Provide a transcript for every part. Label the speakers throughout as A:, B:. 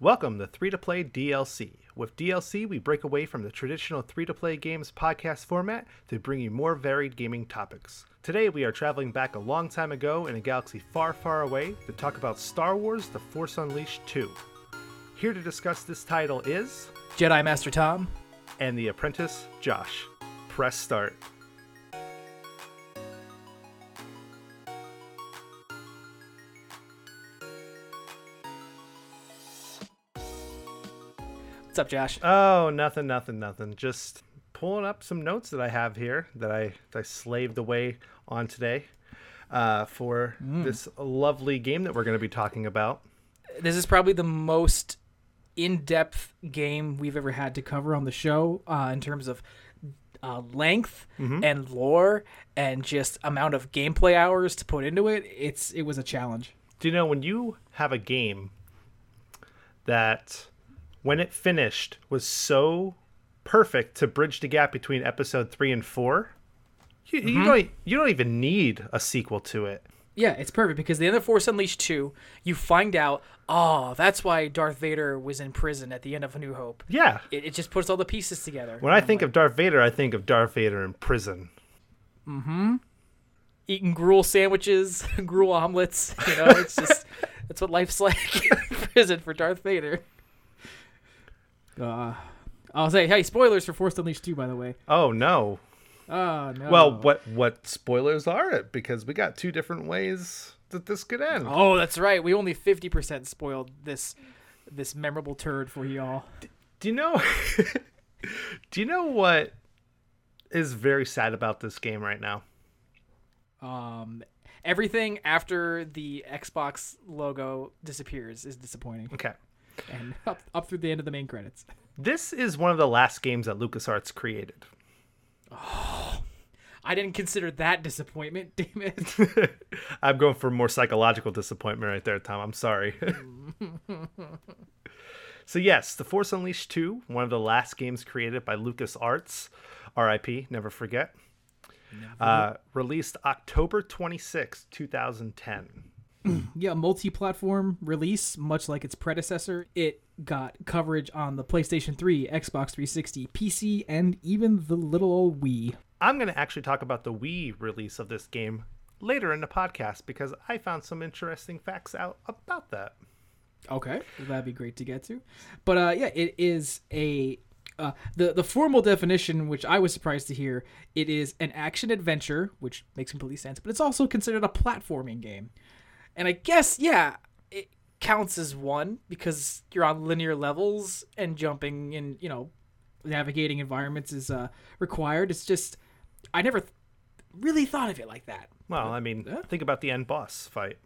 A: Welcome to 3 to Play DLC. With DLC, we break away from the traditional 3 to Play games podcast format to bring you more varied gaming topics. Today, we are traveling back a long time ago in a galaxy far, far away to talk about Star Wars The Force Unleashed 2. Here to discuss this title is,
B: Jedi Master Tom.
A: and the apprentice, Josh. Press start.
B: What's up, Josh?
A: Oh, nothing, nothing, nothing. Just pulling up some notes that I have here that I that I slaved away on today uh, for this lovely game that we're going to be talking about.
B: This is probably the most in-depth game we've ever had to cover on the show uh, in terms of uh, length and lore and just amount of gameplay hours to put into it. It's it was a challenge.
A: Do you know when you have a game that when it finished was so perfect to bridge the gap between episode three and four? You, you don't you don't even need a sequel to it.
B: Yeah, it's perfect because the end of Force Unleashed 2, you find out, oh, that's why Darth Vader was in prison at the end of A New Hope.
A: Yeah.
B: It, it just puts all the pieces together.
A: When I think of Darth Vader, I think of Darth Vader in prison. Mm hmm.
B: Eating gruel sandwiches, gruel omelets. You know, it's just that's what life's like in prison for Darth Vader. Uh, I'll say, hey, spoilers for Force Unleashed 2, by the way.
A: Oh no.
B: Oh no.
A: Well, what what spoilers are it? Because we got two different ways that this could end.
B: Oh, that's right. We only fifty percent spoiled this this memorable turd for y'all.
A: Do you know? do you know what is very sad about this game right now?
B: Um, everything after the Xbox logo disappears is disappointing,
A: Okay,
B: and up up through the end of the main credits.
A: this is one of the last games that LucasArts created.
B: Oh, I didn't consider that disappointment. Damn it.
A: I'm going for more psychological disappointment right there, Tom. I'm sorry. so yes, The Force Unleashed 2, one of the last games created by LucasArts, RIP, never forget. Uh, released October 26, 2010.
B: yeah, multi-platform release, much like its predecessor. It got coverage on the PlayStation 3, Xbox 360, PC, and even the little old Wii.
A: I'm going to actually talk about the Wii release of this game later in the podcast because I found some interesting facts out about that.
B: Okay, that'd be great to get to. But uh, yeah, it is a uh, the the formal definition, which I was surprised to hear. It is an action adventure, which makes complete sense. But it's also considered a platforming game, and I guess yeah, it counts as one because you're on linear levels and jumping and you know navigating environments is uh, required. It's just I never th- really thought of it like that.
A: Well, I mean, think about the end boss fight.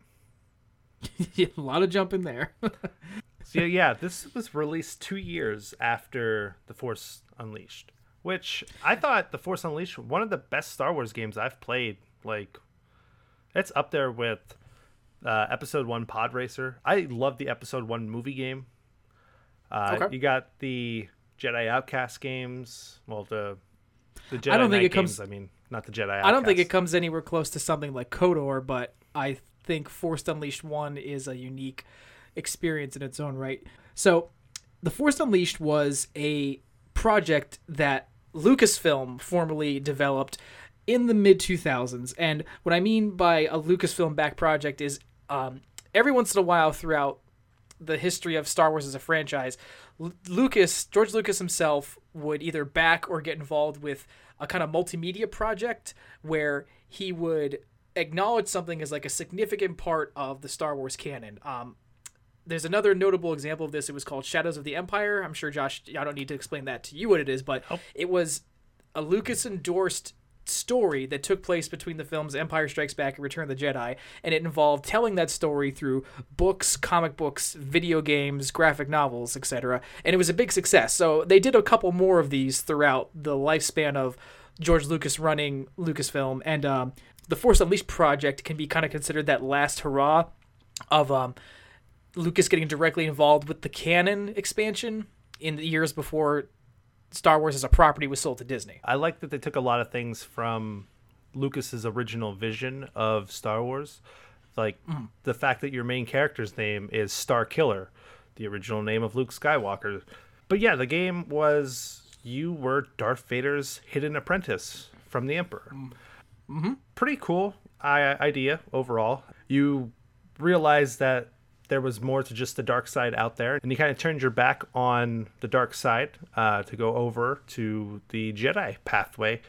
B: a lot of jumping there.
A: So yeah, yeah, this was released two years after The Force Unleashed, which I thought The Force Unleashed one of the best Star Wars games I've played. Like, it's up there with uh, Episode One Pod Racer. I love the Episode One movie game. Uh,
B: Okay.
A: You got the Jedi Outcast games. Well, the the Jedi I
B: don't think
A: Knight
B: it comes-
A: games. I mean, not the Jedi. Outcast.
B: I don't think it comes anywhere close to something like KOTOR, but I think Force Unleashed 1 is a unique experience in its own right. So, The Force Unleashed was a project that Lucasfilm formerly developed in the mid 2000s. And what I mean by a Lucasfilm back project is um, every once in a while throughout the history of Star Wars as a franchise, L- Lucas, George Lucas himself, would either back or get involved with a kind of multimedia project where he would acknowledge something as like a significant part of the Star Wars canon. Um, there's another notable example of this. It was called Shadows of the Empire. I'm sure Josh, I don't need to explain that to you what it is, but it was a Lucas endorsed story that took place between the films Empire Strikes Back and Return of the Jedi, and it involved telling that story through books, comic books, video games, graphic novels, etc. And it was a big success. So they did a couple more of these throughout the lifespan of George Lucas running Lucasfilm, and um, the Force Unleashed project can be kind of considered that last hurrah of um, Lucas getting directly involved with the canon expansion in the years before Star Wars as a property was sold to Disney.
A: I like that they took a lot of things from Lucas's original vision of Star Wars, like the fact that your main character's name is Star Killer. the original name of Luke Skywalker. But yeah, the game was you were Darth Vader's hidden apprentice from the Emperor. Mm-hmm. Pretty cool idea overall. You realize that there was more to just the dark side out there, and you kind of turned your back on the dark side uh, to go over to the Jedi pathway,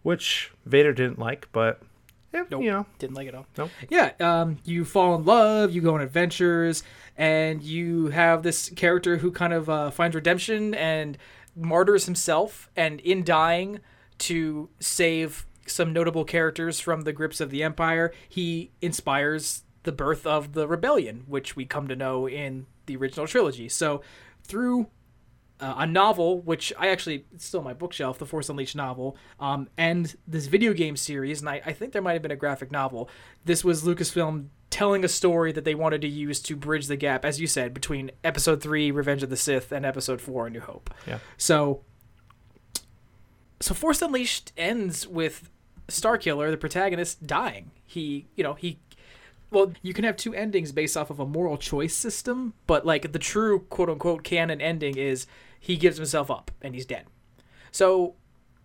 A: which Vader didn't like, but it,
B: Nope.
A: you know,
B: Didn't like it at all.
A: Nope.
B: Yeah, um, you fall in love, you go on adventures, and you have this character who kind of uh, finds redemption and martyrs himself, and in dying to save some notable characters from the grips of the Empire, he inspires the birth of the rebellion, which we come to know in the original trilogy. So, through uh, a novel, which I actually it's still on my bookshelf, the Force Unleashed novel, um, and this video game series, and I, I think there might have been a graphic novel. This was Lucasfilm telling a story that they wanted to use to bridge the gap, as you said, between Episode Three, Revenge of the Sith, and Episode Four, A New Hope.
A: Yeah.
B: So, so Force Unleashed ends with Starkiller, the protagonist, dying. He, you know, he well, you can have two endings based off of a moral choice system, but like the true quote unquote canon ending is he gives himself up and he's dead. So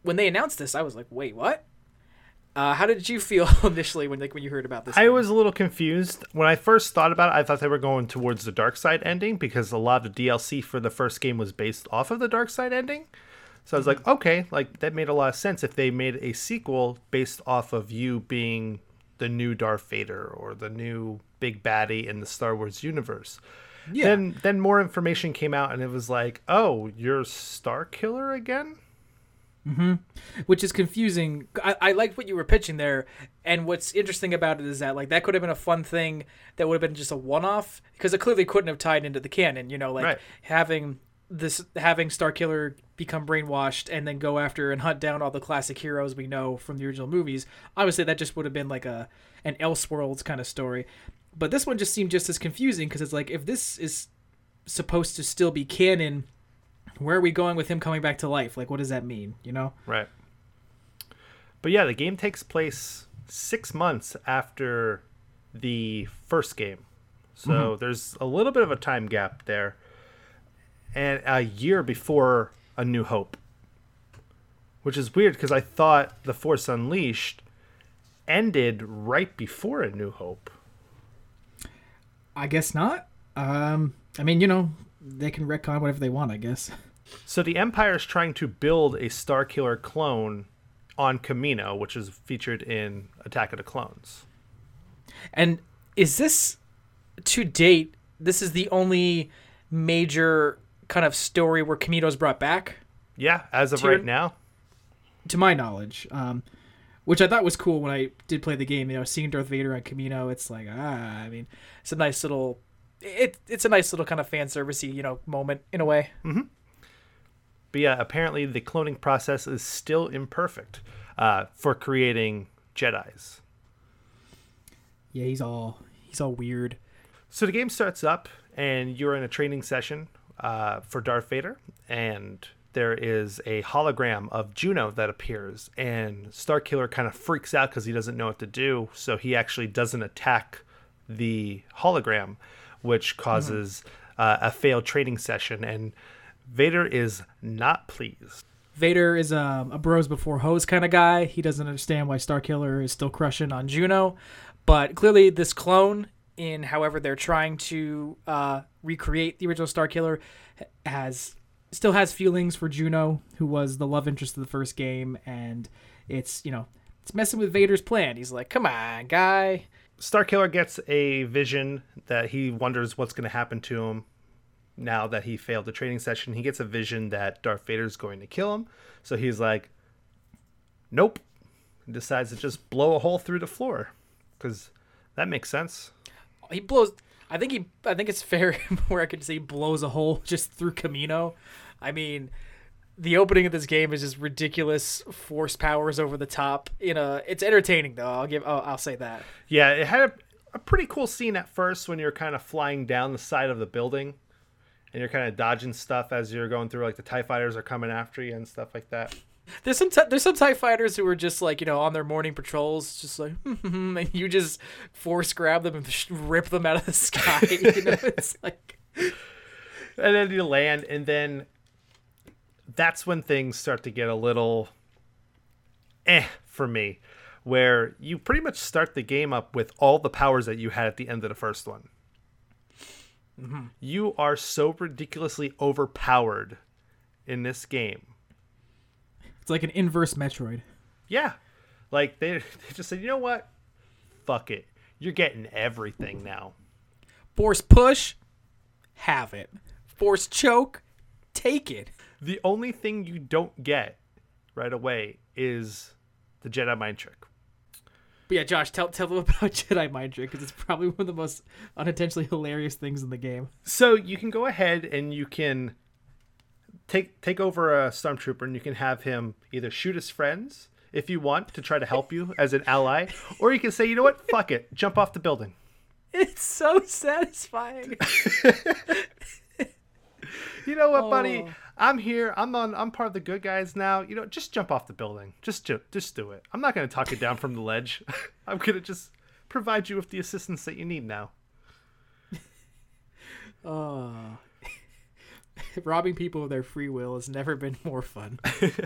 B: when they announced this, I was like, wait, what? Uh, how did you feel initially when like when you heard about this?
A: I was a little confused when I first thought about it. I thought they were going towards the dark side ending because a lot of the DLC for the first game was based off of the dark side ending. So I was like, okay, like that made a lot of sense if they made a sequel based off of you being the new Darth Vader or the new big baddie in the Star Wars universe.
B: yeah.
A: Then then more information came out and it was like, oh, you're Star Killer again? Mm-hmm.
B: which is confusing. I, I liked what you were pitching there, and what's interesting about it is that like that could have been a fun thing that would have been just a one-off because it clearly couldn't have tied into the canon. You know, like
A: Right.
B: having this having Starkiller become brainwashed and then go after and hunt down all the classic heroes we know from the original movies. Obviously, that just would have been like a an Elseworlds kind of story. But this one just seemed just as confusing because it's like if this is supposed to still be canon, where are we going with him coming back to life? Like, what does that mean? You know?
A: Right. But yeah, the game takes place six months after the first game. So mm-hmm. there's a little bit of a time gap there. And a year before A New Hope. Which is weird because I thought The Force Unleashed ended right before A New Hope.
B: I guess not. Um, I mean, you know, they can retcon whatever they want, I guess.
A: So the Empire is trying to build a Star Killer clone on Kamino, which is featured in Attack of the Clones.
B: And is this to date? This is the only major kind of story where Kamino's brought back,
A: Yeah, as of right now.
B: to my knowledge. Um, which I thought was cool when I did play the game. You know, seeing Darth Vader on Kamino, it's like ah, I mean, it's a nice little. It, it's a nice little kind of fan servicey, you know, moment in a way.
A: But yeah, apparently the cloning process is still imperfect uh, for creating Jedi's.
B: Yeah, he's all he's all weird.
A: So the game starts up, and you're in a training session uh, for Darth Vader, and there is a hologram of Juno that appears, and Starkiller kind of freaks out because he doesn't know what to do, so he actually doesn't attack the hologram, which causes uh, a failed training session, and Vader is not pleased.
B: Vader is um, a bros before hoes kind of guy. He doesn't understand why Starkiller is still crushing on Juno, but clearly this clone, in however they're trying to uh, recreate the original Star Killer has still has feelings for Juno, who was the love interest of the first game, and it's you know it's messing with Vader's plan. He's like, "Come on, guy."
A: Star Killer gets a vision that he wonders what's going to happen to him now that he failed the training session. He gets a vision that Darth Vader's going to kill him. So he's like, nope. And decides to just blow a hole through the floor because that makes sense.
B: He blows. I think he. I think it's fair where I could say he blows a hole just through Kamino. I mean, the opening of this game is just ridiculous force powers over the top. You know, it's entertaining though. I'll give. Oh, I'll say that.
A: Yeah, it had a, a pretty cool scene at first when you're kind of flying down the side of the building and you're kind of dodging stuff as you're going through, like the TIE fighters are coming after you and stuff like that.
B: There's some t- there's some Tie fighters who are just like you know on their morning patrols, just like and you just force grab them and rip them out of the sky. you know, it's like
A: and then you land, and then that's when things start to get a little eh for me, where you pretty much start the game up with all the powers that you had at the end of the first one. You are so ridiculously overpowered in this game.
B: It's like an inverse Metroid.
A: Yeah. Like they, they just said, you know what? Fuck it. You're getting everything now.
B: Force push, have it. Force choke, take it.
A: The only thing you don't get right away is the Jedi mind trick.
B: But yeah, Josh, tell tell them about Jedi Mind Trick because it's probably one of the most unintentionally hilarious things in the game.
A: So you can go ahead and you can take take over a stormtrooper and you can have him either shoot his friends if you want to try to help you as an ally, or you can say, you know what, fuck it, jump off the building.
B: It's so satisfying.
A: You know what, buddy?
B: Oh.
A: I'm here. I'm on. I'm part of the good guys now. You know, just jump off the building. Just ju- just do it. I'm not gonna talk you down from the ledge. I'm gonna just provide you with the assistance that you need now.
B: oh. Robbing people of their free will has never been more fun.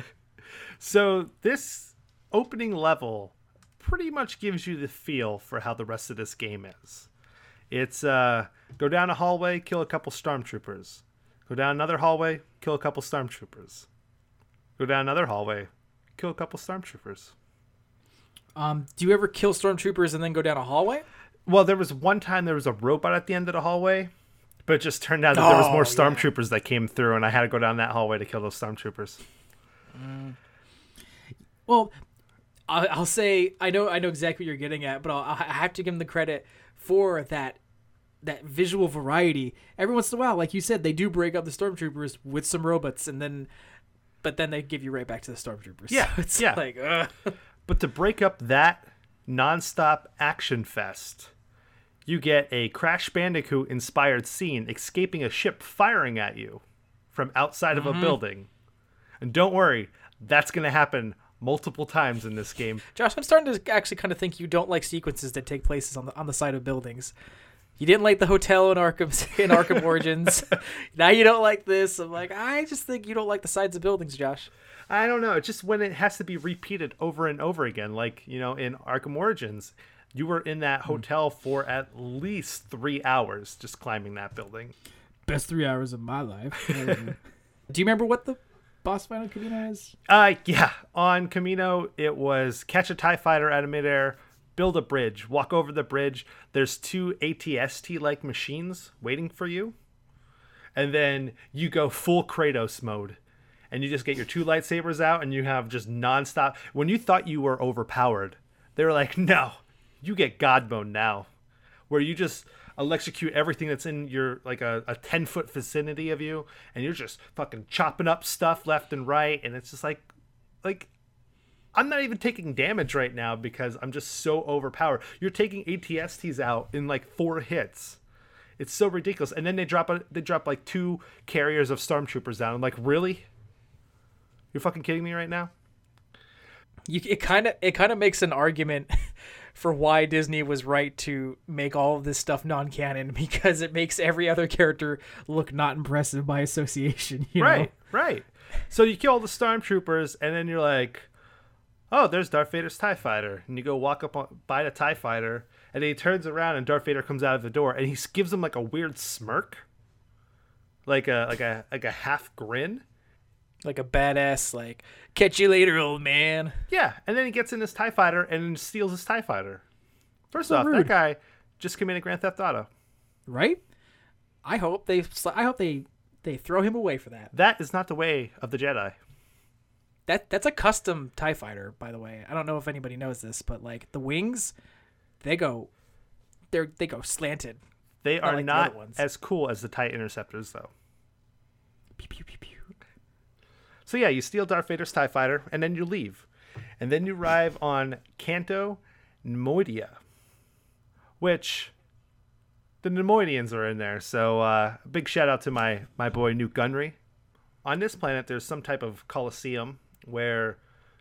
A: So this opening level pretty much gives you the feel for how the rest of this game is. It's uh go down a hallway, kill a couple stormtroopers. Go down another hallway, kill a couple stormtroopers. Go down another hallway, kill a couple stormtroopers.
B: Um, do you ever kill stormtroopers and then go down a hallway?
A: Well, there was one time there was a robot at the end of the hallway, but it just turned out that there was
B: Oh,
A: more
B: yeah.
A: stormtroopers that came through, and I had to go down that hallway to kill those stormtroopers. Mm.
B: Well, I'll, I'll say I know I know exactly what you're getting at, but I'll, I have to give them the credit for that that visual variety. Every once in a while, like you said, they do break up the stormtroopers with some robots, and then but then they give you right back to the stormtroopers.
A: Yeah,
B: so it's
A: yeah.
B: like ugh.
A: But to break up that nonstop action fest, you get a Crash Bandicoot inspired scene escaping a ship firing at you from outside of
B: Mm-hmm.
A: a building. And don't worry, that's going to happen multiple times in this game.
B: Josh, I'm starting to actually kind of think you don't like sequences that take places on the on the side of buildings. You didn't like the hotel in Arkham in Arkham Origins. now you don't like this. I'm like, I just think you don't like the sides of buildings, Josh.
A: I don't know. It's just when it has to be repeated over and over again. Like, you know, in Arkham Origins, you were in that hotel for at least three hours just climbing that building.
B: Best three hours of my life. Do you remember what the boss fight on Kamino is?
A: Uh, yeah. On Kamino, it was catch a TIE fighter out of midair, build a bridge, walk over the bridge. There's two ATST like machines waiting for you. And then you go full Kratos mode. And you just get your two lightsabers out and you have just nonstop. When you thought you were overpowered, they were like, no, you get God mode now. Where you just electrocute everything that's in your like a, a 10 foot vicinity of you and you're just fucking chopping up stuff left and right and it's just like like I'm not even taking damage right now because I'm just so overpowered. You're taking ATSTs out in like four hits. It's so ridiculous. And then they drop a, they drop like two carriers of stormtroopers down. I'm like, really? You're fucking kidding me right now?
B: You, it kind of it kind of makes an argument for why Disney was right to make all of this stuff non-canon because it makes every other character look not impressive by association. You
A: right,
B: know?
A: right. So you kill all the stormtroopers, and then you're like, "Oh, there's Darth Vader's Tie Fighter," and you go walk up on, by the Tie Fighter, and he turns around, and Darth Vader comes out of the door, and he gives him like a weird smirk, like a like a like a half grin.
B: Like a badass like catch you later, old man.
A: Yeah, and then he gets in his Tie Fighter and steals his Tie Fighter. First
B: So
A: off, that guy just committed Grand Theft Auto.
B: Right? I hope they I hope they they throw him away for that.
A: That is not the way of the Jedi.
B: That that's a custom Tie Fighter, by the way. I don't know if anybody knows this, but like the wings, they go, they're they go slanted.
A: They
B: Not
A: are
B: like
A: not
B: ones.
A: as cool as the Tie Interceptors, though. So yeah, you steal Darth Vader's Tie Fighter, and then you leave, and then you arrive on Cato Neimoidia, which the Neimoidians are in there. So uh, big shout out to my my boy Nute Gunray. On this planet, there's some type of coliseum where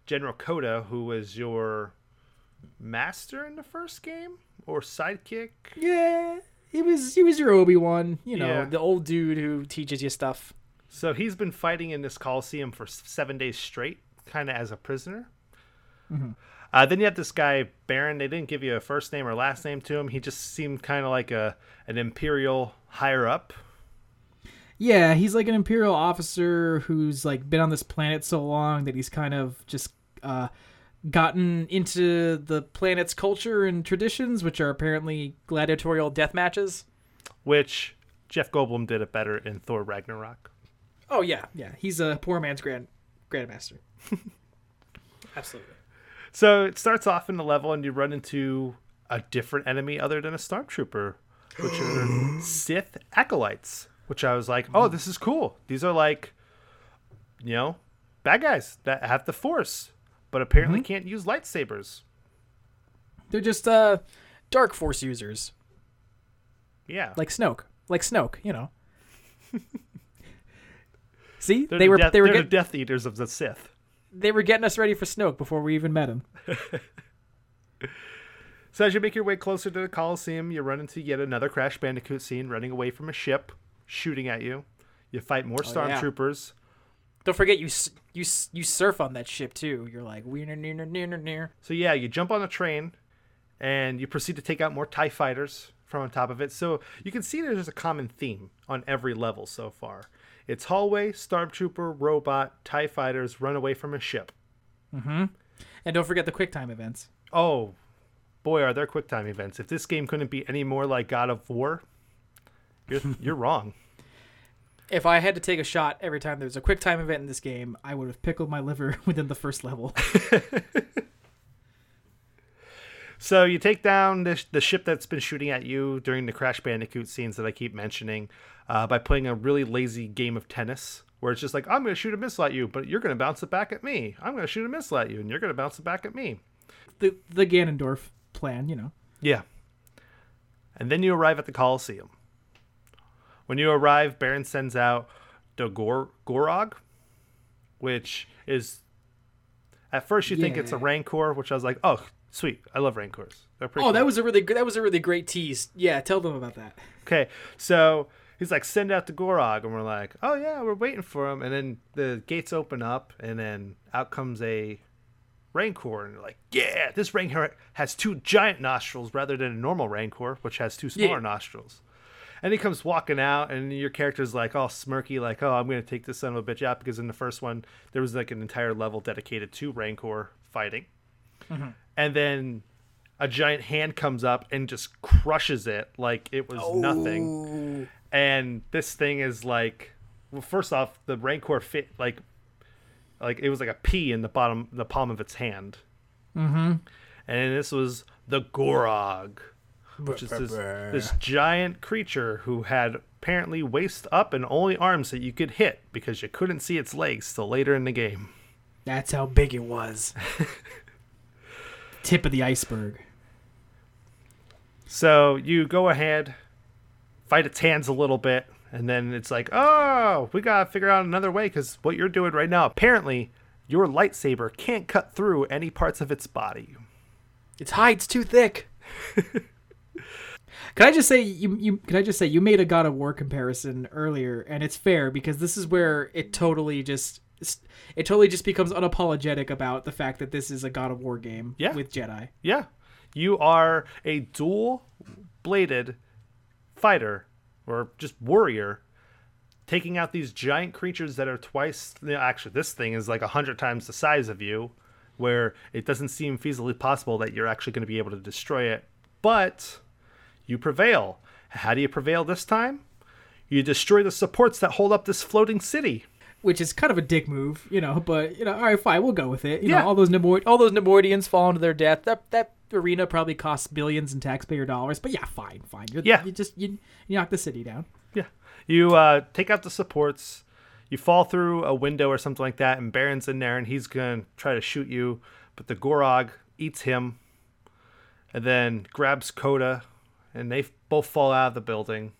A: General Kota, who was your master in the first game or sidekick,
B: Yeah, he was he was your Obi Wan, you know,
A: Yeah.
B: the old dude who teaches you stuff.
A: So he's been fighting in this Coliseum for seven days straight, kind of as a prisoner. Uh, then you have this guy Baron. They didn't give you a first name or last name to him. He just seemed kind of like a an imperial higher up.
B: Yeah, he's like an imperial officer who's like been on this planet so long that he's kind of just uh, gotten into the planet's culture and traditions, which are apparently gladiatorial death matches.
A: which Jeff Goldblum did it better in Thor Ragnarok.
B: Oh yeah, yeah, he's a poor man's grand grandmaster. Absolutely.
A: So it starts off in the level, and you run into a different enemy other than a stormtrooper, which are Sith acolytes. Which I was like, oh, this is cool. These are like, you know, bad guys that have the Force, but apparently can't use lightsabers.
B: They're just uh, dark force users,
A: Yeah,
B: like Snoke, like Snoke, you know. See,
A: they're
B: they
A: the
B: were
A: death,
B: they were get,
A: the Death Eaters of the Sith.
B: they were getting us ready for Snoke before we even met him.
A: So as you make your way closer to the Coliseum, you run into yet another Crash Bandicoot scene, running away from a ship, shooting at you. You fight more
B: Oh, yeah.
A: stormtroopers.
B: Don't forget you you you surf on that ship too. You're like near near near near.
A: So yeah, you jump on a train, and you proceed to take out more Tie fighters from on top of it. So you can see there's a common theme on every level so far. It's hallway, stormtrooper, robot, Tie fighters run away from a ship. Mm-hmm.
B: And don't forget the quick time events.
A: Oh, boy, are there quick time events! If this game couldn't be any more like God of War, you're you're wrong.
B: If I had to take a shot every time there's a quick time event in this game, I would have pickled my liver within the first level.
A: So you take down the, the ship that's been shooting at you during the Crash Bandicoot scenes that I keep mentioning uh, by playing a really lazy game of tennis where it's just like, I'm going to shoot a missile at you, but you're going to bounce it back at me. I'm going to shoot a missile at you, and you're going to bounce it back at me.
B: the the Ganondorf plan, you know.
A: Yeah. And then you arrive at the Coliseum. When you arrive, Baron sends out the Gor- Gorog, which is. At first, you think it's a Rancor, which I was like, oh, sweet. I love Rancors. They're pretty
B: Oh,
A: cool.
B: that was a really good that was a really great tease. Yeah, tell them about that.
A: Okay, so he's like, send out the Gorog, and we're like, oh yeah, we're waiting for him. And then the gates open up, and then out comes a Rancor, and you're like, yeah, this Rancor has two giant nostrils rather than a normal Rancor, which has two smaller
B: Yeah.
A: nostrils. And he comes walking out, and your character's like all smirky, like, oh, I'm gonna take this son of a bitch out because in the first one there was like an entire level dedicated to Rancor fighting, mm-hmm. and then a giant hand comes up and just crushes it like it was nothing. Oh. And this thing is like, well, first off, the Rancor fit like, like it was like a pea in the bottom, the palm of its hand. Mm-hmm. And this was the Gorog, which is this, this giant creature who had apparently waist up and only arms that you could hit because you couldn't see its legs till later in the game.
B: That's how big it was. Tip of the iceberg.
A: So you go ahead, fight its hands a little bit, and then it's like, oh, we gotta figure out another way because what you're doing right now, apparently, your lightsaber can't cut through any parts of its body.
B: Its hide's too thick. Can I just say you you can I just say you made a God of War comparison earlier and it's fair because this is where it totally just it totally just becomes unapologetic about the fact that this is a God of War game
A: Yeah.
B: with Jedi.
A: Yeah, you are a dual-bladed fighter or just warrior, taking out these giant creatures that are twice. you know, Actually, this thing is like a hundred times the size of you, where it doesn't seem feasibly possible that you're actually going to be able to destroy it. But you prevail. How do you prevail this time? You destroy the supports that hold up this floating city.
B: Which is kind of a dick move, you know, but you know, all right, fine, we'll go with it. You
A: Yeah.
B: know, all those Nemoid, all those Neimoidians fall into their death. That that arena probably costs billions in taxpayer dollars, but yeah, fine, fine. You're,
A: Yeah.
B: you just you, you knock the city down.
A: Yeah. You uh, take out the supports. You fall through a window or something like that, and Baron's in there, and he's going to try to shoot you. But the Gorog eats him and then grabs Kota, and they both fall out of the building.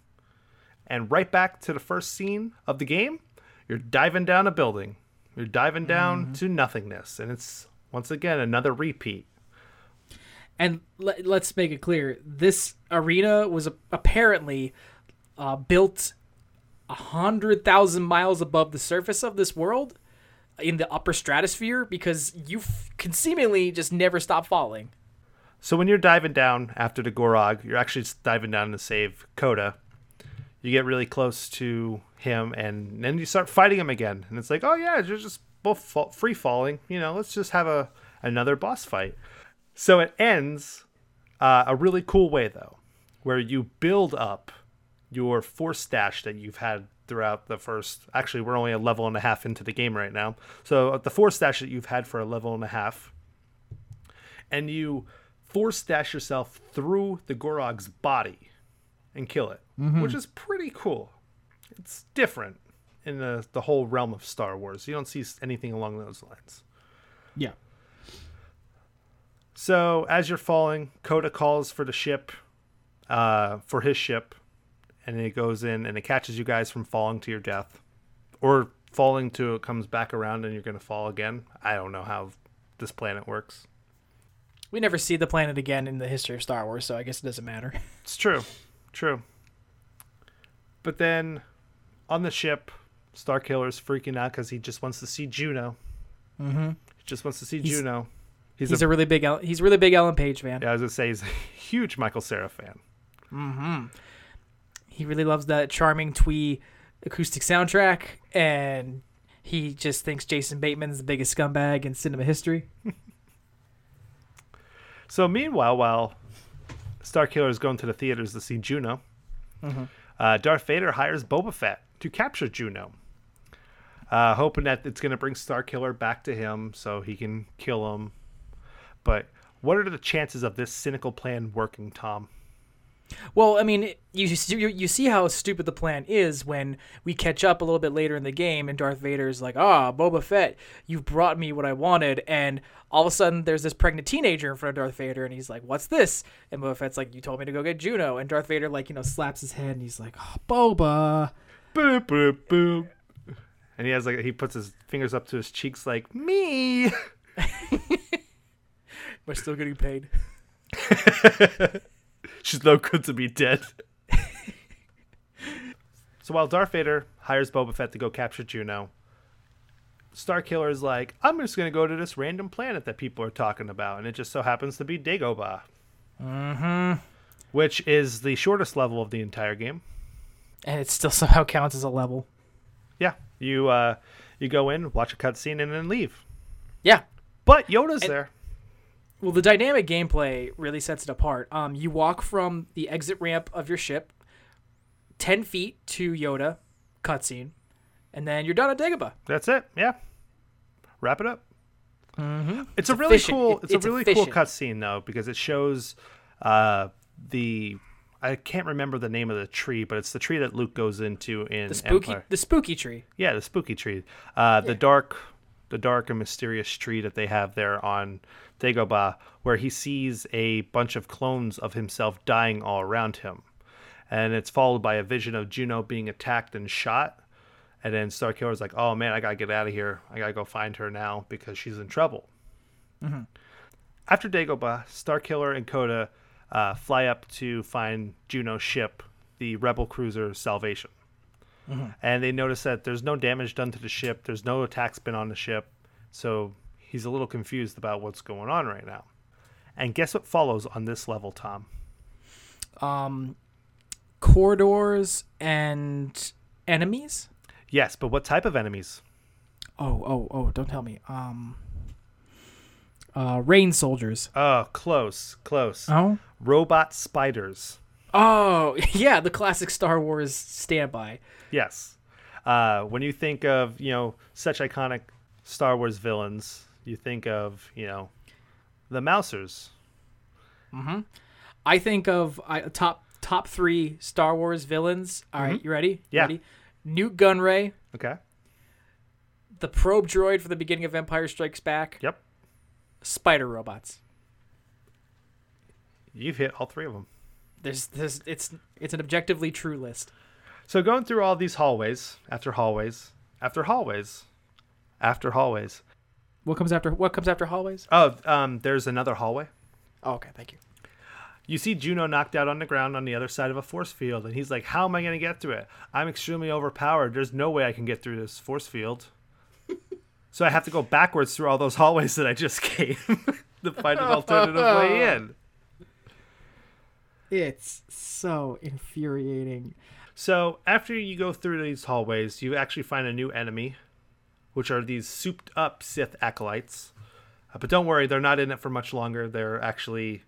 A: And right back to the first scene of the game, you're diving down a building. You're diving down to nothingness. And it's, once again, another repeat.
B: And let, let's make it clear: this arena was apparently uh, built a hundred thousand miles above the surface of this world in the upper stratosphere because you f- can seemingly just never stop falling.
A: So when you're diving down after the Gorog, you're actually diving down to save Kota. You get really close to him, and then you start fighting him again. And it's like, oh yeah, you're just both fall- free falling. You know, let's just have a another boss fight. So it ends uh, a really cool way though, where you build up your force stash that you've had throughout the first. Actually, we're only a level and a half into the game right now. So uh, the force stash that you've had for a level and a half, and you force stash yourself through the Gorog's body and kill it, mm-hmm. which is pretty cool. It's different in the the whole realm of Star Wars. You don't see anything along those lines.
B: Yeah.
A: So as you're falling, Kota calls for the ship, uh, for his ship, and it goes in and it catches you guys from falling to your death, or falling to it comes back around and you're gonna fall again. I don't know how this planet works.
B: We never see the planet again in the history of Star Wars, so I guess it doesn't matter.
A: It's true, true. But then, on the ship, Starkiller's freaking out because he just wants to see Juno.
B: Mm-hmm.
A: He just wants to see
B: he's,
A: Juno.
B: He's, he's a, a, really big he's a really big Ellen Page fan.
A: Yeah, I was gonna say he's a huge Michael Cera fan.
B: Mm-hmm. He really loves that charming twee acoustic soundtrack, and he just thinks Jason Bateman's the biggest scumbag in cinema history.
A: so meanwhile, while Starkiller is going to the theaters to see Juno, mm-hmm. uh, Darth Vader hires Boba Fett to capture Juno uh, hoping that it's going to bring Starkiller back to him so he can kill him. But what are the chances of this cynical plan working, Tom?
B: Well, I mean, you, you you see how stupid the plan is when we catch up a little bit later in the game, and Darth Vader's like, "Ah, Boba Fett, you've brought me what I wanted," and all of a sudden there's this pregnant teenager in front of Darth Vader, and he's like, "What's this?" And Boba Fett's like, "You told me to go get Juno," and Darth Vader like you know slaps his head, and he's like, oh, "Boba."
A: Boop, boop, boop and he has like he puts his fingers up to his cheeks like me.
B: We're still getting paid.
A: She's no good to be dead. so while Darth Vader hires Boba Fett to go capture Juno, Starkiller is like, I'm just gonna go to this random planet that people are talking about, and it just so happens to be Dagobah.
B: Mm-hmm.
A: Which is the shortest level of the entire game.
B: And it still somehow counts as a level.
A: Yeah, you uh, you go in, watch a cutscene, and then leave.
B: Yeah,
A: but Yoda's and, there.
B: Well, the dynamic gameplay really sets it apart. Um, you walk from the exit ramp of your ship, ten feet to Yoda, cutscene, and then you're done at Dagobah.
A: That's it. Yeah, wrap it up.
B: Mm-hmm.
A: It's, it's, a really cool. It's, it's, a really efficient. cool cutscene though because it shows uh, the I can't remember the name of the tree, but it's the tree that Luke goes into in
B: the spooky
A: Empire.
B: the spooky tree.
A: Yeah, the spooky tree. Uh, yeah. The dark, the dark and mysterious tree that they have there on Dagobah, where he sees a bunch of clones of himself dying all around him, and it's followed by a vision of Juno being attacked and shot. And then Starkiller's like, "Oh man, I gotta get out of here. I gotta go find her now because she's in trouble."
B: Mm-hmm.
A: After Dagobah, Starkiller and Kota uh, fly up to find Juno's ship, the rebel cruiser Salvation.
B: Mm-hmm.
A: And they notice that there's no damage done to the ship. There's no attacks been on the ship. So he's a little confused about what's going on right now. And guess what follows on this level, Tom?
B: Um, corridors and enemies.
A: Yes, but what type of enemies?
B: Oh, oh, oh! Don't tell me. Um, uh, rain soldiers.
A: Oh, close, close.
B: Oh,
A: robot spiders.
B: Oh, yeah, the classic Star Wars standby.
A: Yes. Uh, when you think of you know such iconic Star Wars villains, you think of you know the Mousers.
B: Mm-hmm. I think of I, top top three Star Wars villains. All mm-hmm. right, you ready?
A: Yeah.
B: Ready? Nute Gunray.
A: Okay.
B: The probe droid for the beginning of Empire Strikes Back.
A: Yep
B: spider robots.
A: You've hit all three of them.
B: There's this it's it's an objectively true list.
A: So going through all these hallways, after hallways, after hallways, after hallways.
B: What comes after what comes after hallways?
A: Oh, um there's another hallway.
B: Oh, okay, thank you.
A: You see Juno knocked out on the ground on the other side of a force field, and he's like, How am I going to get through it? I'm extremely overpowered. There's no way I can get through this force field. so I have to go backwards through all those hallways that I just came to find an alternative way in.
B: It's so infuriating.
A: So after you go through these hallways, you actually find a new enemy, which are these souped up Sith acolytes. Uh, but don't worry, they're not in it for much longer. They're actually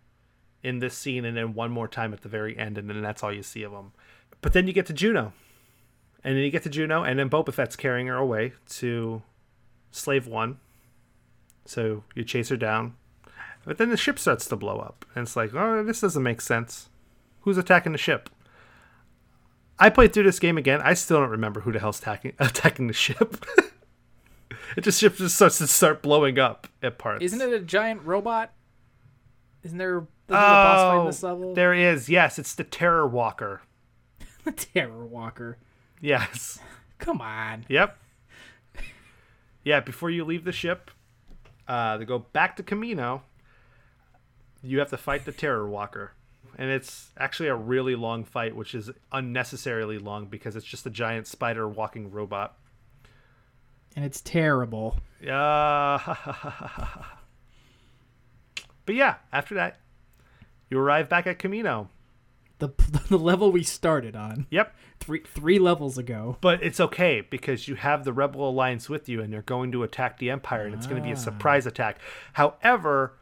A: in this scene and then one more time at the very end, and then that's all you see of them. But then you get to Juno. And then you get to Juno, and then Boba Fett's carrying her away to Slave One. So you chase her down. But then the ship starts to blow up. And it's like, oh, this doesn't make sense. Who's attacking the ship? I played through this game again. I still don't remember who the hell's attacking attacking the ship. it just ship just starts to start blowing up at parts.
B: Isn't it a giant robot? Isn't there, isn't there a boss fight in
A: Oh,
B: this level?
A: there is. Yes, it's the Terror Walker.
B: The Terror Walker.
A: Yes.
B: Come on.
A: Yep. Yeah, before you leave the ship, uh, to go back to Kamino, you have to fight the Terror Walker. And it's actually a really long fight, which is unnecessarily long because it's just a giant spider walking robot.
B: And it's terrible.
A: Yeah. but yeah, after that, you arrive back at Kamino.
B: The the level we started on
A: Yep.
B: three three levels ago.
A: But it's okay because you have the Rebel Alliance with you and they're going to attack the Empire and it's going to be a ah. surprise attack. However,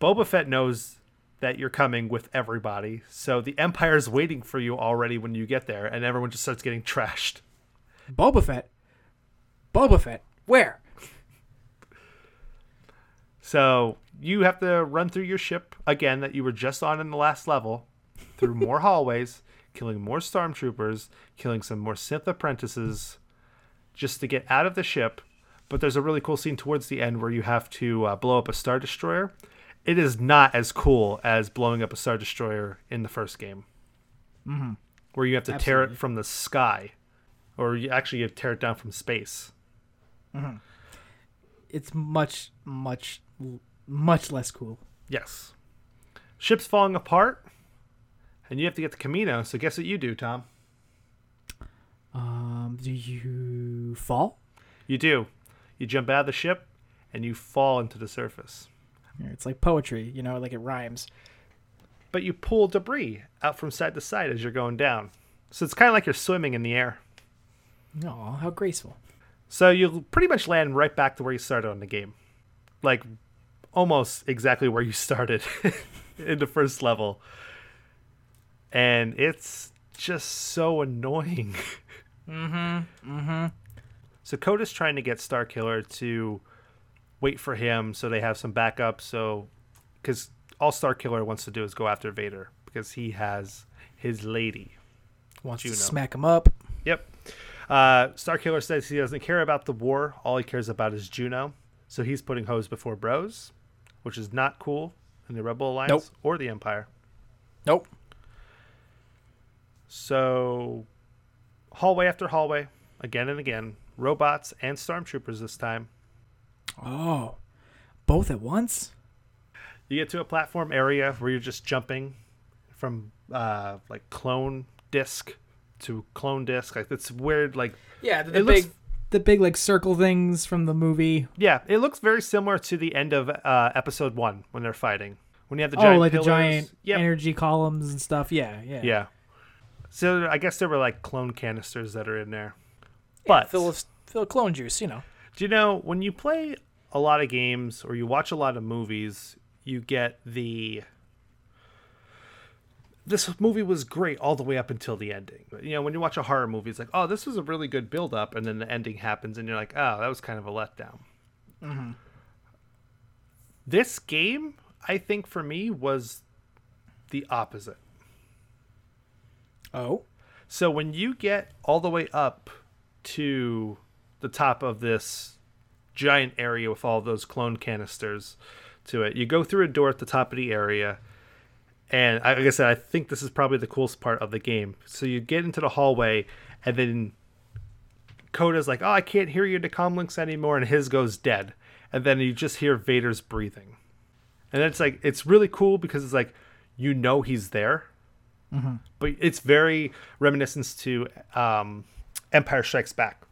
A: Boba Fett knows that you're coming with everybody. So the Empire's waiting for you already when you get there and everyone just starts getting trashed.
B: Boba Fett. Boba Fett. Where?
A: So you have to run through your ship again that you were just on in the last level, through more hallways, killing more stormtroopers, killing some more Sith apprentices, just to get out of the ship. But there's a really cool scene towards the end where you have to uh, blow up a star destroyer. It is not as cool as blowing up a star destroyer in the first game, mm-hmm. where you have to tear it from the sky, or you actually you have to tear it down from space.
B: It's much much much less cool.
A: Yes. Ship's falling apart, and you have to get the Kamino. So guess what you do, Tom?
B: Um, do you fall?
A: You do. You jump out of the ship, and you fall into the surface.
B: It's like poetry, you know, like it rhymes.
A: But you pull debris out from side to side as you're going down. So it's kind of like you're swimming in the air.
B: Oh, how graceful.
A: So you'll pretty much land right back to where you started on the game. Like almost exactly where you started in the first level. And it's just so annoying.
B: Mm-hmm. Mm-hmm.
A: So Kota's trying to get Starkiller to wait for him so they have some backup. So, because all Star Killer wants to do is go after Vader because he has his lady.
B: Wants
A: Juno.
B: to smack him up.
A: Yep. Uh, Starkiller says he doesn't care about the war. All he cares about is Juno. So he's putting hoes before bros, which is not cool in the Rebel Alliance
B: Nope.
A: or the Empire.
B: Nope.
A: So, hallway after hallway, again and again, robots and stormtroopers this time.
B: Oh, both at once?
A: You get to a platform area where you're just jumping from uh, like clone disc to clone disc. Like it's weird. Like
B: Yeah, the,
A: It looks-
B: big, the big like circle things from the movie.
A: yeah, it looks very similar to the end of uh, episode one when they're fighting. When you have the
B: oh,
A: giant
B: like
A: pillars.
B: the giant
A: Yep.
B: energy columns and stuff. Yeah, yeah.
A: Yeah. So I guess there were like clone canisters that are in there.
B: Yeah,
A: But
B: fill of, fill of clone juice. You know.
A: Do you know when you play a lot of games or you watch a lot of movies, you get the this movie was great all the way up until the ending. You know, when you watch a horror movie, it's like, oh, this was a really good build up, and then the ending happens, and you're like, oh, that was kind of a letdown. Mm-hmm. This game, I think for me, was the opposite.
B: Oh.
A: So when you get all the way up to the top of this giant area with all those clone canisters to it, you go through a door at the top of the area. And I- like I said, I think this is probably the coolest part of the game. So you get into the hallway, and then Kota's like, "Oh, I can't hear you to comlinks anymore," and his goes dead. And then you just hear Vader's breathing. and it's like it's really cool because it's like you know he's there, but it's very reminiscent to um, Empire Strikes Back,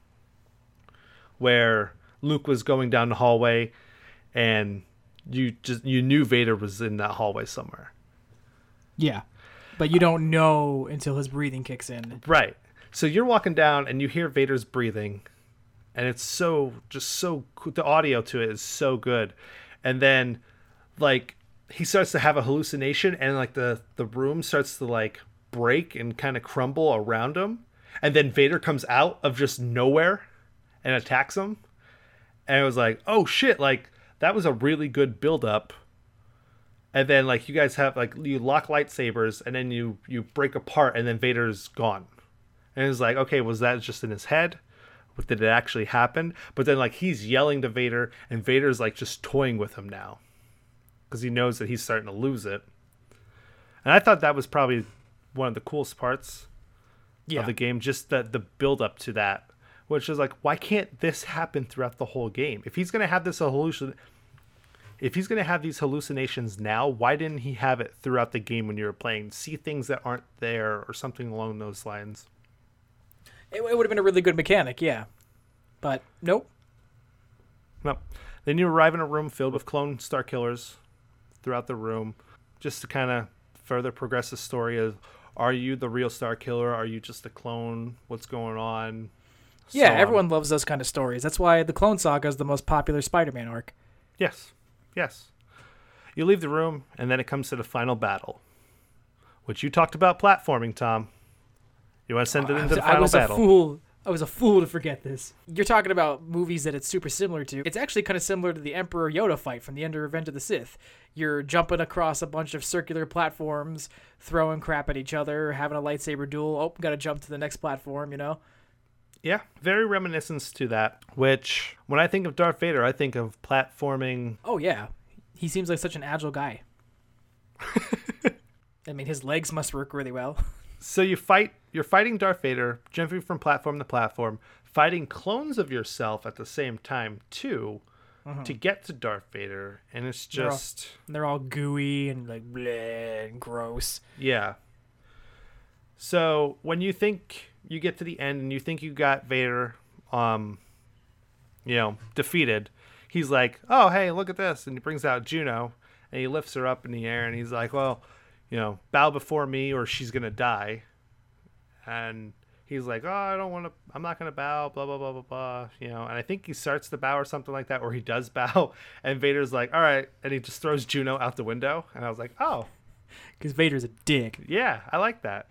A: where Luke was going down the hallway, and you just you knew Vader was in that hallway somewhere.
B: Yeah. But you don't know until his breathing kicks in.
A: Right. So you're walking down and you hear Vader's breathing, and it's so just so cool. The audio to it is so good, and then like he starts to have a hallucination, and like the the room starts to like break and kind of crumble around him, and then Vader comes out of just nowhere and attacks him, and it was like, oh shit! Like that was a really good build up and then like you guys have like you lock lightsabers and then you you break apart and then vader's gone. And it's like okay was that just in his head? Did it actually happen? But then like he's yelling to vader and vader's like just toying with him now. Because he knows that he's starting to lose it. And i thought that was probably one of the coolest parts
B: Yeah.
A: of the game just that the build up to that which is like why can't this happen throughout the whole game? If he's going to have this hallucin if he's going to have these hallucinations now why didn't he have it throughout the game when you were playing? See things that aren't there or something along those lines.
B: It, it would have been a really good mechanic, yeah. But nope.
A: no then you arrive in a room filled with clone Starkillers throughout the room just to kind of further progress the story of are you the real Starkiller? Are you just a clone? What's going on
B: Yeah,
A: So on.
B: everyone loves those kind of stories. That's why the Clone Saga is the most popular Spider-Man arc.
A: Yes. Yes. You leave the room, and then it comes to the final battle, which you talked about platforming, Tom. You want to send it oh, into the final I
B: was
A: battle?
B: a fool. I was a fool to forget this. You're talking about movies that it's super similar to. It's actually kind of similar to the Emperor Yoda fight from the end of Revenge of the Sith. You're jumping across a bunch of circular platforms, throwing crap at each other, having a lightsaber duel. Oh, gotta jump to the next platform, you know?
A: Yeah, very reminiscent to that. Which, when I think of Darth Vader, I think of platforming.
B: Oh, yeah. He seems like such an agile guy. I mean, his legs must work really well.
A: So you fight. You're fighting Darth Vader, jumping from platform to platform, fighting clones of yourself at the same time too, mm-hmm. to get to Darth Vader, and it's
B: They're all-
A: just
B: they're all gooey and like bleh and gross.
A: Yeah. So when you think you get to the end and you think you got Vader, um, you know, defeated, he's like, "Oh, hey, look at this!" and he brings out Juno and he lifts her up in the air and he's like, "Well, you know, bow before me or she's gonna die." And he's like, "Oh, I don't want to. I'm not gonna bow." Blah blah blah blah blah. You know, and I think he starts to bow or something like that, or he does bow, and Vader's like, "All right," and he just throws Juno out the window, and I was like, "Oh."
B: Because Vader's a dick.
A: Yeah, I like that.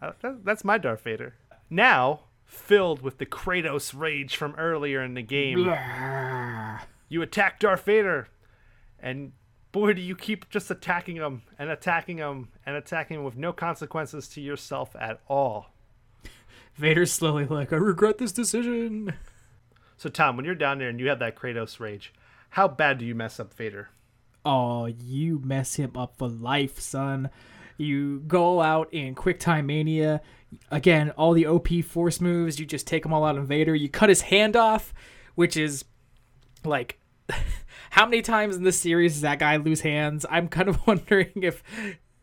A: Uh, that- That's my Darth Vader. Now, filled with the Kratos rage from earlier in the game, you attack Darth Vader, and boy, do you keep just attacking him and attacking him and attacking him with no consequences to yourself at all.
B: Vader's slowly like, I regret this decision.
A: So, Tom, when you're down there and you have that Kratos rage, how bad do you mess up Vader?
B: Oh, you mess him up for life, son. You go out in Quick Time Mania. Again, all the OP force moves, you just take them all out on Vader. You cut his hand off, which is like how many times in this series does that guy lose hands? I'm kind of wondering if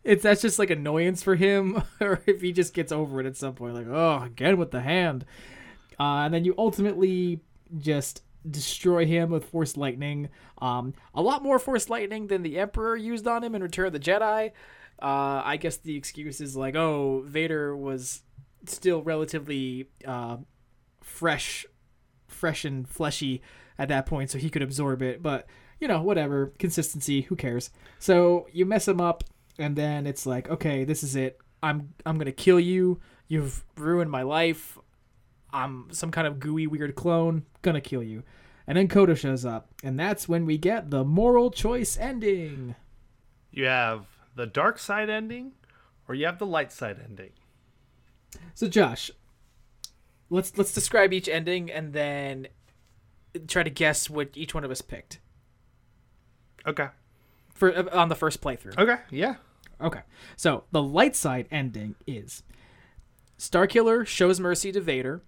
B: it's that's just like annoyance for him or if he just gets over it at some point like, "Oh, again with the hand." Uh, and then you ultimately just destroy him with Force Lightning. Um, a lot more Force Lightning than the Emperor used on him in Return of the Jedi. Uh, I guess the excuse is like, oh, Vader was still relatively uh, fresh, fresh and fleshy at that point, so he could absorb it. But you know, whatever consistency, who cares? So you mess him up, and then it's like, okay, this is it. I'm I'm gonna kill you. You've ruined my life. I'm some kind of gooey weird clone. Gonna kill you. And then Kota shows up, and that's when we get the moral choice ending.
A: You have the dark side ending, or you have the light side ending.
B: So Josh, let's let's describe each ending and then try to guess what each one of us picked
A: Okay.
B: for uh, on the first playthrough.
A: Okay. Yeah.
B: Okay. So the light side ending is Starkiller shows mercy to Vader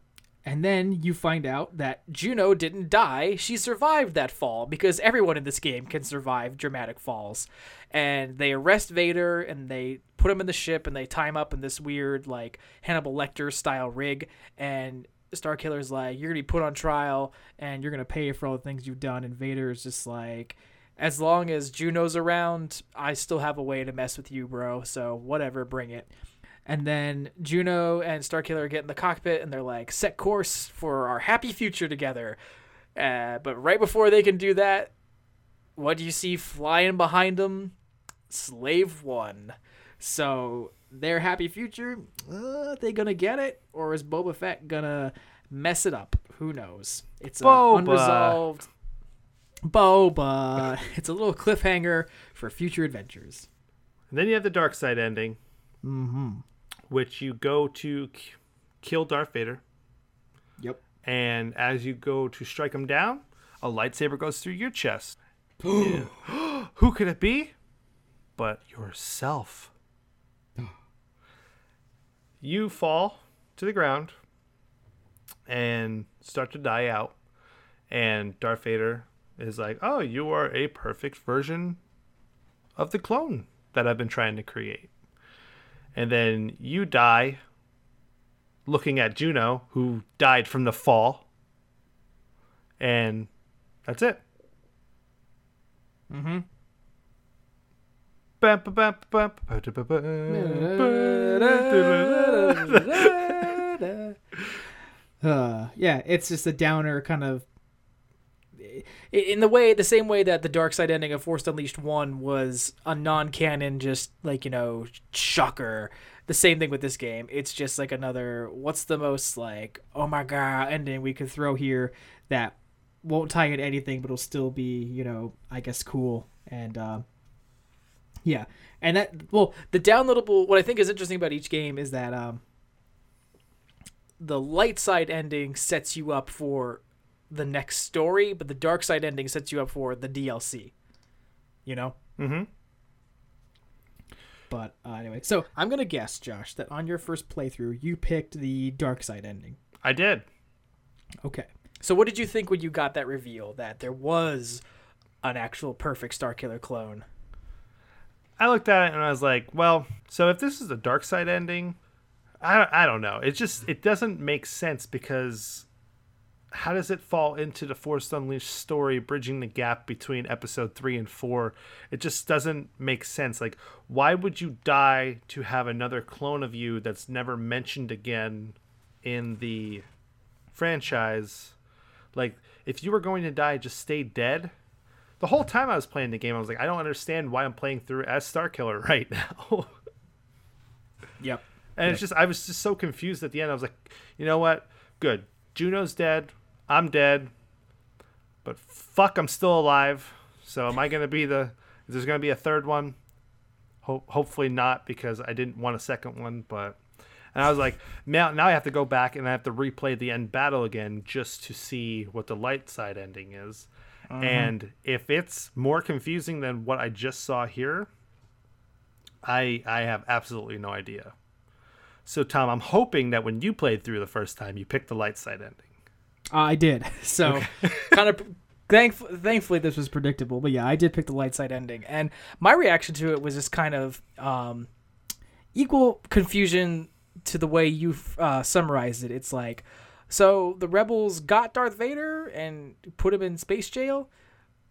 B: And then you find out that Juno didn't die. She survived that fall because everyone in this game can survive dramatic falls. And they arrest Vader and they put him in the ship and they tie him up in this weird, like, Hannibal Lecter style rig. And Starkiller's like, You're going to be put on trial and you're going to pay for all the things you've done. And Vader is just like, As long as Juno's around, I still have a way to mess with you, bro. So whatever, bring it. And then Juno and Starkiller get in the cockpit and they're like, set course for our happy future together. Uh, but right before they can do that, what do you see flying behind them? Slave One. So their happy future, uh, they gonna get it, or is Boba Fett gonna mess it up? Who knows? It's
A: Boba.
B: unresolved. Boba. It's a little cliffhanger for future adventures.
A: And then you have the dark side ending,
B: Mm-hmm.
A: Which you go to k- kill Darth Vader,
B: Yep.
A: and as you go to strike him down, a lightsaber goes through your chest. Who could it be? But yourself. you fall to the ground and start to die out. And Darth Vader is like, Oh, you are a perfect version of the clone that I've been trying to create. And then you die looking at Juno, who died from the fall. And that's it.
B: Mm-hmm. Uh, yeah, it's just a downer kind of. In the way, the same way that the dark side ending of Force Unleashed one was a non-canon, just like you know, shocker. The same thing with this game. It's just like another. What's the most like? Oh my god! Ending we could throw here that won't tie in anything, but it'll still be you know, I guess cool and. uh yeah, and that well, the downloadable. What I think is interesting about each game is that um, the light side ending sets you up for the next story, but the dark side ending sets you up for the DLC. You know.
A: Mm-hmm.
B: But uh, anyway, so I'm gonna guess, Josh, that on your first playthrough you picked the dark side ending.
A: I did.
B: Okay. So what did you think when you got that reveal that there was an actual perfect Starkiller clone?
A: I looked at it and I was like, well, so if this is a dark side ending, I, I don't know. It just it doesn't make sense because how does it fall into the Force Unleashed story, bridging the gap between episode three and four? It just doesn't make sense. Like, why would you die to have another clone of you that's never mentioned again in the franchise? Like, if you were going to die, just stay dead. The whole time I was playing the game, I was like, I don't understand why I'm playing through as Starkiller right now.
B: Yep.
A: And it's just I was just so confused at the end. I was like, you know what? Good. Juno's dead. I'm dead. But fuck, I'm still alive. So am I gonna be the? Is there gonna be a third one? Ho- hopefully not, because I didn't want a second one. But and I was like, now now I have to go back and I have to replay the end battle again just to see what the light side ending is. Mm-hmm. And if it's more confusing than what I just saw here, I I have absolutely no idea. So Tom, I'm hoping that when you played through the first time, you picked the light side ending.
B: I did. So, kind of thank, thankfully this was predictable, but yeah, I did pick the light side ending, and my reaction to it was just kind of um, equal confusion to the way you uh, summarized it. It's like, so the rebels got Darth Vader and put him in space jail.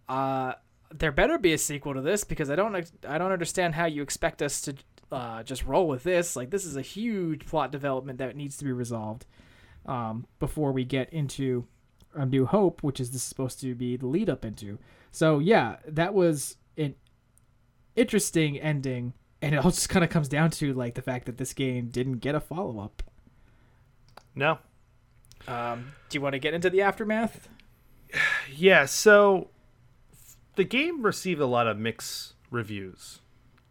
B: Uh, there better be a sequel to this because I don't I don't understand how you expect us to uh, just roll with this. Like this is a huge plot development that needs to be resolved um, before we get into A New Hope, which is this is supposed to be the lead up into. So yeah, that was an interesting ending, and it all just kind of comes down to like the fact that this game didn't get a follow up.
A: No.
B: Um, do you want to get into the aftermath?
A: Yeah, so the game received a lot of mixed reviews.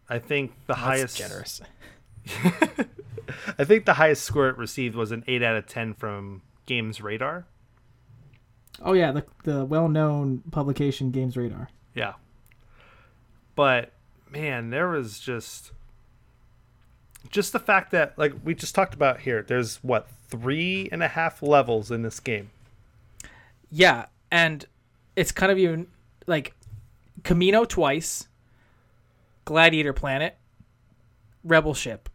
A: I think the highest
B: generous.
A: I think the highest score it received was an 8 out of 10 from GamesRadar.
B: Oh yeah, the the well known publication GamesRadar.
A: Yeah. But man, there was just just the fact that like we just talked about here, there's what three and a half levels in this game.
B: Yeah, and it's kind of even like Kamino twice, Gladiator Planet, Rebel Ship.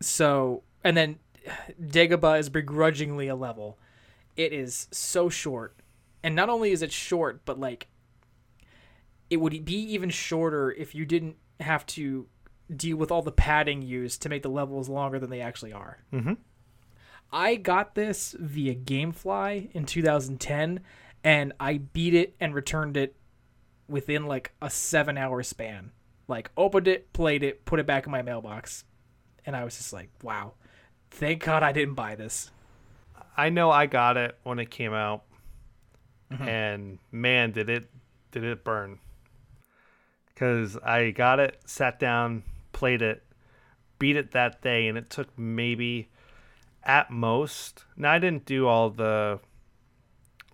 B: So, and then Dagobah is begrudgingly a level. It is so short. And not only is it short, but like it would be even shorter if you didn't have to deal with all the padding used to make the levels longer than they actually are.
A: Mm-hmm.
B: I got this via GameFly in 2010, and I beat it and returned it within like a seven hour span. Like, opened it, played it, put it back in my mailbox. And I was just like, wow, thank God I didn't buy this.
A: I know I got it when it came out, mm-hmm. and man, did it did it burn. Because I got it, sat down, played it, beat it that day, and it took maybe at most. Now I didn't do all the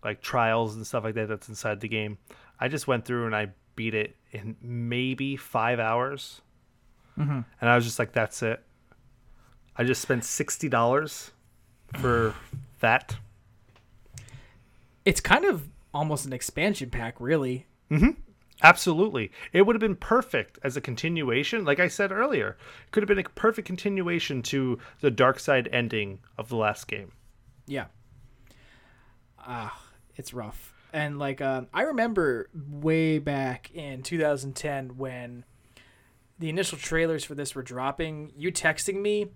A: like trials and stuff like that that's inside the game. I just went through and I beat it in maybe five hours, mm-hmm. and I was just like, "That's it." I just spent sixty dollars for that.
B: It's kind of almost an expansion pack, really.
A: Absolutely. It would have been perfect as a continuation. Like I said earlier, it could have been a perfect continuation to the dark side ending of the last game.
B: Yeah. Ah, it's rough. And like um, I remember way back in 2010 when the initial trailers for this were dropping, you texting me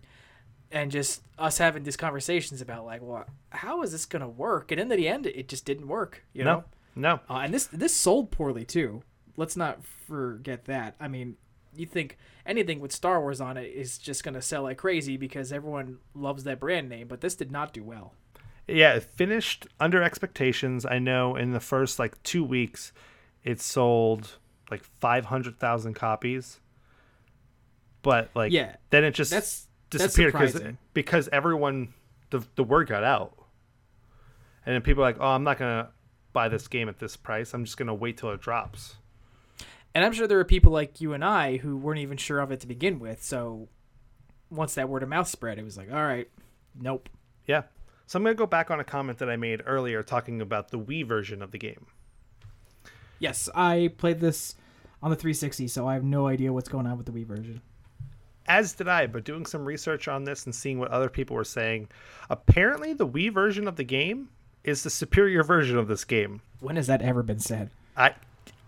B: and just us having these conversations about like, well, how is this gonna work? And in the end, it just didn't work. You know.
A: No. No.
B: Uh, and this this sold poorly too. Let's not forget that. I mean, you think anything with Star Wars on it is just gonna sell like crazy because everyone loves that brand name, but this did not do well.
A: Yeah, it finished under expectations. I know in the first like 2 weeks it sold like 500,000 copies. But like
B: Yeah,
A: then it just
B: that's
A: disappeared because because everyone the the word got out. And then people are like, "Oh, I'm not going to buy this game at this price. I'm just going to wait till it drops."
B: And I'm sure there are people like you and I who weren't even sure of it to begin with. So once that word of mouth spread, it was like, all right, nope.
A: Yeah. So I'm going to go back on a comment that I made earlier talking about the Wii version of the game.
C: Yes, I played this on the 360, so I have no idea what's going on with the Wii version.
A: As did I, but doing some research on this and seeing what other people were saying, apparently the Wii version of the game is the superior version of this game.
C: When has that ever been said?
A: I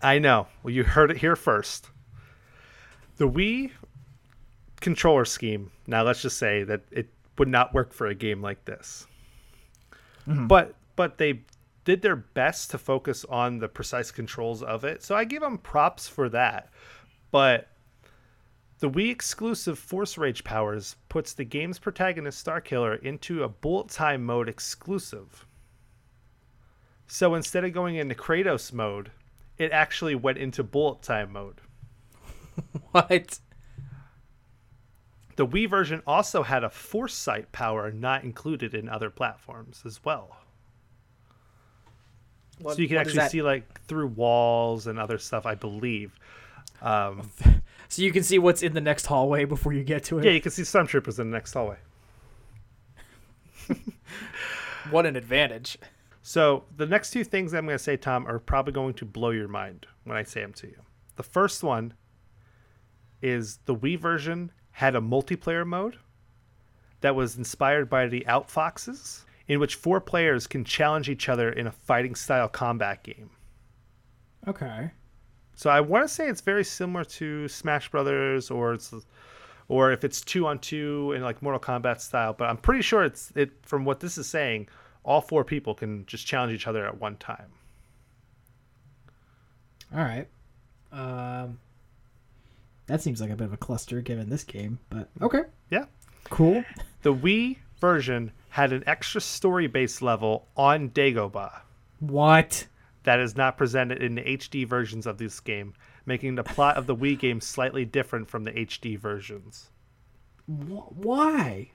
A: I know. Well, you heard it here first. The Wii controller scheme. Now let's just say that it would not work for a game like this. Mm-hmm. But but they did their best to focus on the precise controls of it. So I give them props for that. But the Wii exclusive Force Rage powers puts the game's protagonist Starkiller into a bullet time mode exclusive. So instead of going into Kratos mode, it actually went into bullet time mode.
B: What?
A: The Wii version also had a foresight power not included in other platforms as well.
B: What-
A: so you can actually see like through walls and other stuff, I believe. Um,
B: So you can see what's in the next hallway before you get to it.
A: yeah, you can see some stormtroopers in the next hallway.
B: What an advantage.
A: So the next two things I'm going to say, Tom, are probably going to blow your mind when I say them to you. The first one is the Wii version had a multiplayer mode that was inspired by the Outfoxies, in which four players can challenge each other in a fighting style combat game.
C: Okay.
A: So I want to say it's very similar to Smash Brothers, or it's, or if it's two on two in like Mortal Kombat style. But I'm pretty sure it's it from what this is saying. All four people can just challenge each other at one time.
C: All right. Um, that seems like a bit of a cluster given this game, but okay.
A: Yeah.
C: Cool.
A: The Wii version had an extra story based level on Dagobah
C: What?
A: That is not presented in the HD versions of this game, making the plot of the Wii game slightly different from the HD versions.
C: Why?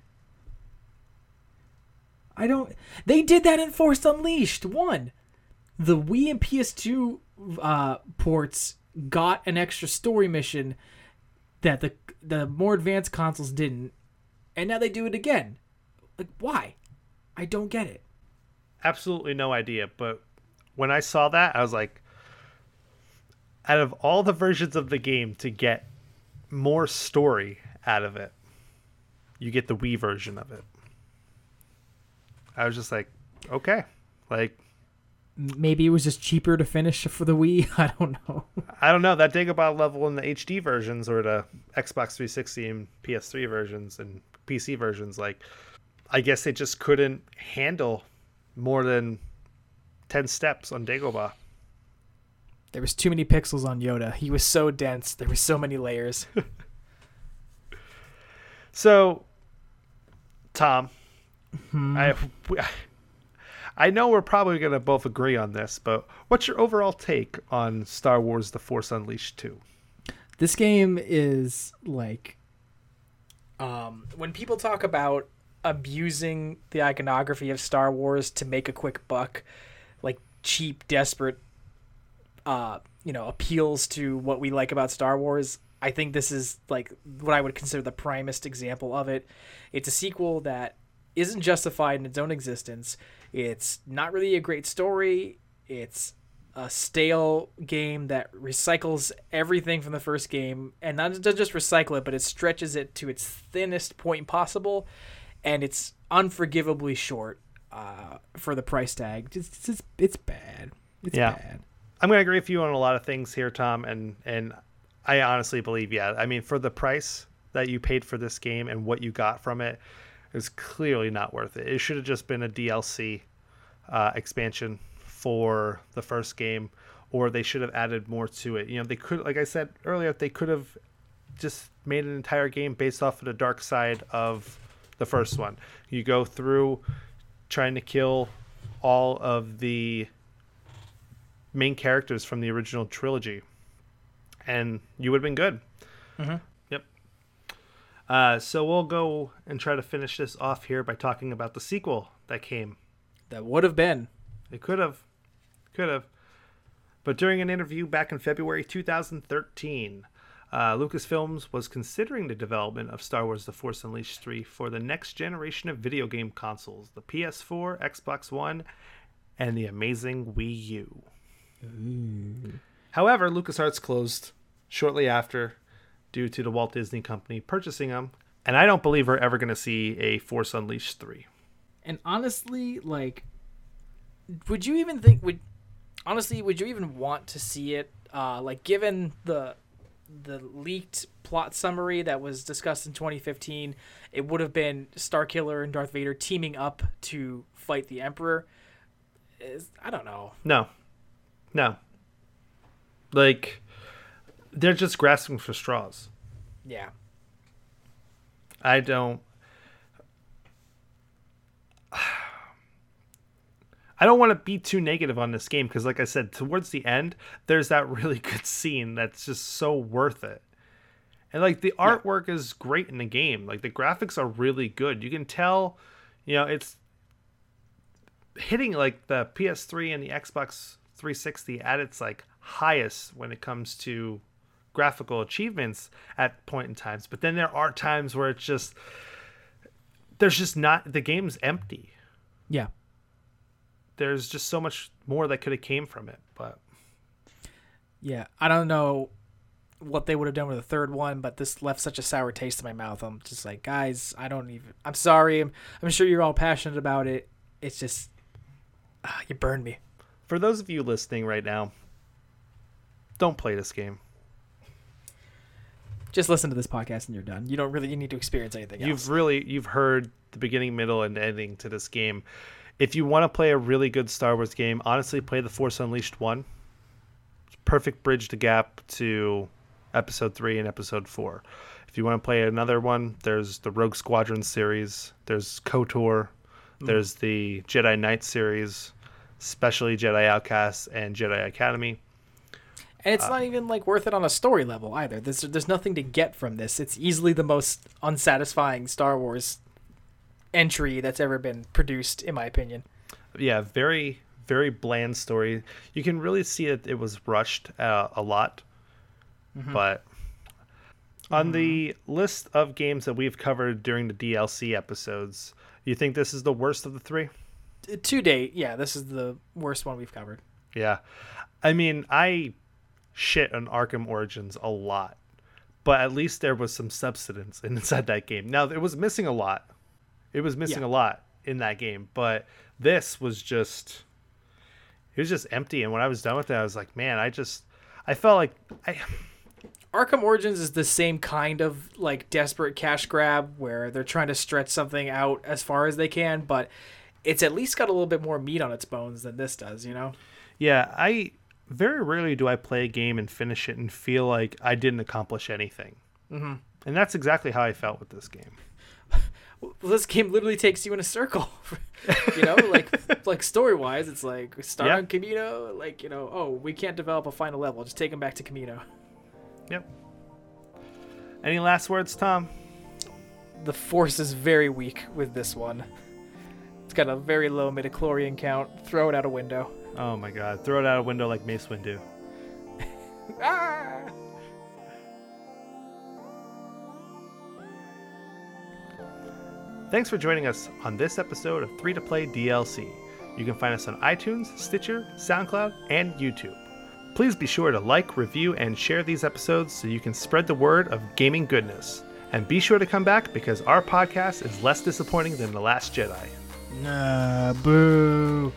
C: I don't. They did that in Force Unleashed. One, the Wii and PS2 uh, ports got an extra story mission
B: that the the more advanced consoles didn't, and now they do it again. Like why? I don't get it.
A: Absolutely no idea. But when I saw that, I was like, out of all the versions of the game to get more story out of it, you get the Wii version of it. I was just like, okay, like
B: Maybe it was just cheaper to finish for the Wii. I don't know.
A: I don't know that Dagobah level in the HD versions or the Xbox 360 and PS3 versions and PC versions. Like, I guess they just couldn't handle more than ten steps on Dagobah.
B: There was too many pixels on Yoda. He was so dense. There were so many layers.
A: So, Tom, I I know we're probably going to both agree on this, but what's your overall take on Star Wars: The Force Unleashed 2?
B: this game is like um, when people talk about abusing the iconography of Star Wars to make a quick buck, cheap, desperate, uh, you know, appeals to what we like about Star Wars. I think this is like what I would consider the primest example of it. It's a sequel that isn't justified in its own existence. It's not really a great story. It's a stale game that recycles everything from the first game and not just recycle it, but it stretches it to its thinnest point possible, and it's unforgivably short uh, for the price tag. It's it's, it's bad. It's
A: Yeah.
B: bad.
A: I'm going to agree with you on a lot of things here, Tom, and and I honestly believe, yeah. I mean, for the price that you paid for this game and what you got from it, is clearly not worth it. It should have just been a DLC uh, expansion for the first game, or they should have added more to it. You know, they could, like I said earlier, they could have just made an entire game based off of the dark side of the first one. You go through trying to kill all of the main characters from the original trilogy, and you would have been good.
B: Mhm.
A: Yep. Uh, so we'll go and try to finish this off here by talking about the sequel that came.
B: That would have been.
A: It could have, could have, but during an interview back in February 2013. Uh, Lucasfilms was considering the development of Star Wars The Force Unleashed 3 for the next generation of video game consoles the PS4, Xbox One, and the amazing Wii U. However, LucasArts closed shortly after due to the Walt Disney Company purchasing them, and I don't believe we're ever going to see a Force Unleashed 3.
B: And honestly, like, would you even think would honestly would you even want to see it? Uh, like, given the the leaked plot summary that was discussed in 2015, it would have been Starkiller and Darth Vader teaming up to fight the Emperor. Is, I don't know.
A: No. No. Like they're just grasping for straws.
B: Yeah,
A: I don't I don't want to be too negative on this game because like I said towards the end there's that really good scene that's just so worth it. And like the artwork is great in the game. Like the graphics are really good. You can tell, you know, it's hitting like the PS3 and the Xbox 360 at its like highest when it comes to graphical achievements at point in times. But then there are times where it's just there's just not the game's empty.
B: yeah.
A: There's just so much more that could have came from it. But
B: Yeah, I don't know what they would have done with the third one, but this left such a sour taste in my mouth. I'm just like, guys, I don't even. I'm sorry. I'm, I'm sure you're all passionate about it. It's just, ah, you burned me.
A: for those of you listening right now, don't play this game.
B: Just listen to this podcast and you're done. You don't really you need to experience anything
A: You've
B: else.
A: really you've heard the beginning, middle, and ending to this game. If you want to play a really good Star Wars game, honestly, play the Force Unleashed one. Perfect bridge to gap to Episode three and Episode four. If you want to play another one, there's the Rogue Squadron series. There's KOTOR. There's the Jedi Knight series, especially Jedi Outcast and Jedi Academy.
B: and
A: uh,
B: it's not even like worth it on a story level either. There's there's nothing to get from this. It's easily the most unsatisfying Star Wars entry that's ever been produced, in my opinion.
A: yeah, very very bland story. You can really see that it was rushed uh, a lot, mm-hmm. but On the mm-hmm. list of games that we've covered during the DLC episodes, you think this is the worst of the three?
B: Uh, to date, yeah, this is the worst one we've covered.
A: Yeah. I mean, I shit on Arkham Origins a lot, but at least there was some substance inside that game. Now, it was missing a lot. It was missing
B: Yeah.
A: a lot in that game, but this was just it was just empty and when I was done with it, I was like, man, I just I felt like I
B: Arkham Origins is the same kind of like desperate cash grab where they're trying to stretch something out as far as they can, but it's at least got a little bit more meat on its bones than this does, you know?
A: yeah, I very rarely do I play a game and finish it and feel like I didn't accomplish anything. Mm-hmm. And that's exactly how I felt with this game.
B: Well, this game literally takes you in a circle, you know, like like story wise, it's like start
A: Yeah.
B: on Kamino, like you know, oh, we can't develop a final level, just take them back to Kamino.
A: Yep. Any last words, Tom?
B: The force is very weak with this one. It's got a very low midichlorian count. Throw it out a window.
A: Oh my god, throw it out a window like Mace Windu.
B: Ah!
A: Thanks for joining us on this episode of 3 to Play DLC. You can find us on iTunes, Stitcher, SoundCloud, and YouTube. Please be sure to like, review, and share these episodes so you can spread the word of gaming goodness. And be sure to come back because our podcast is less disappointing than The Last Jedi.
C: Nah, boo.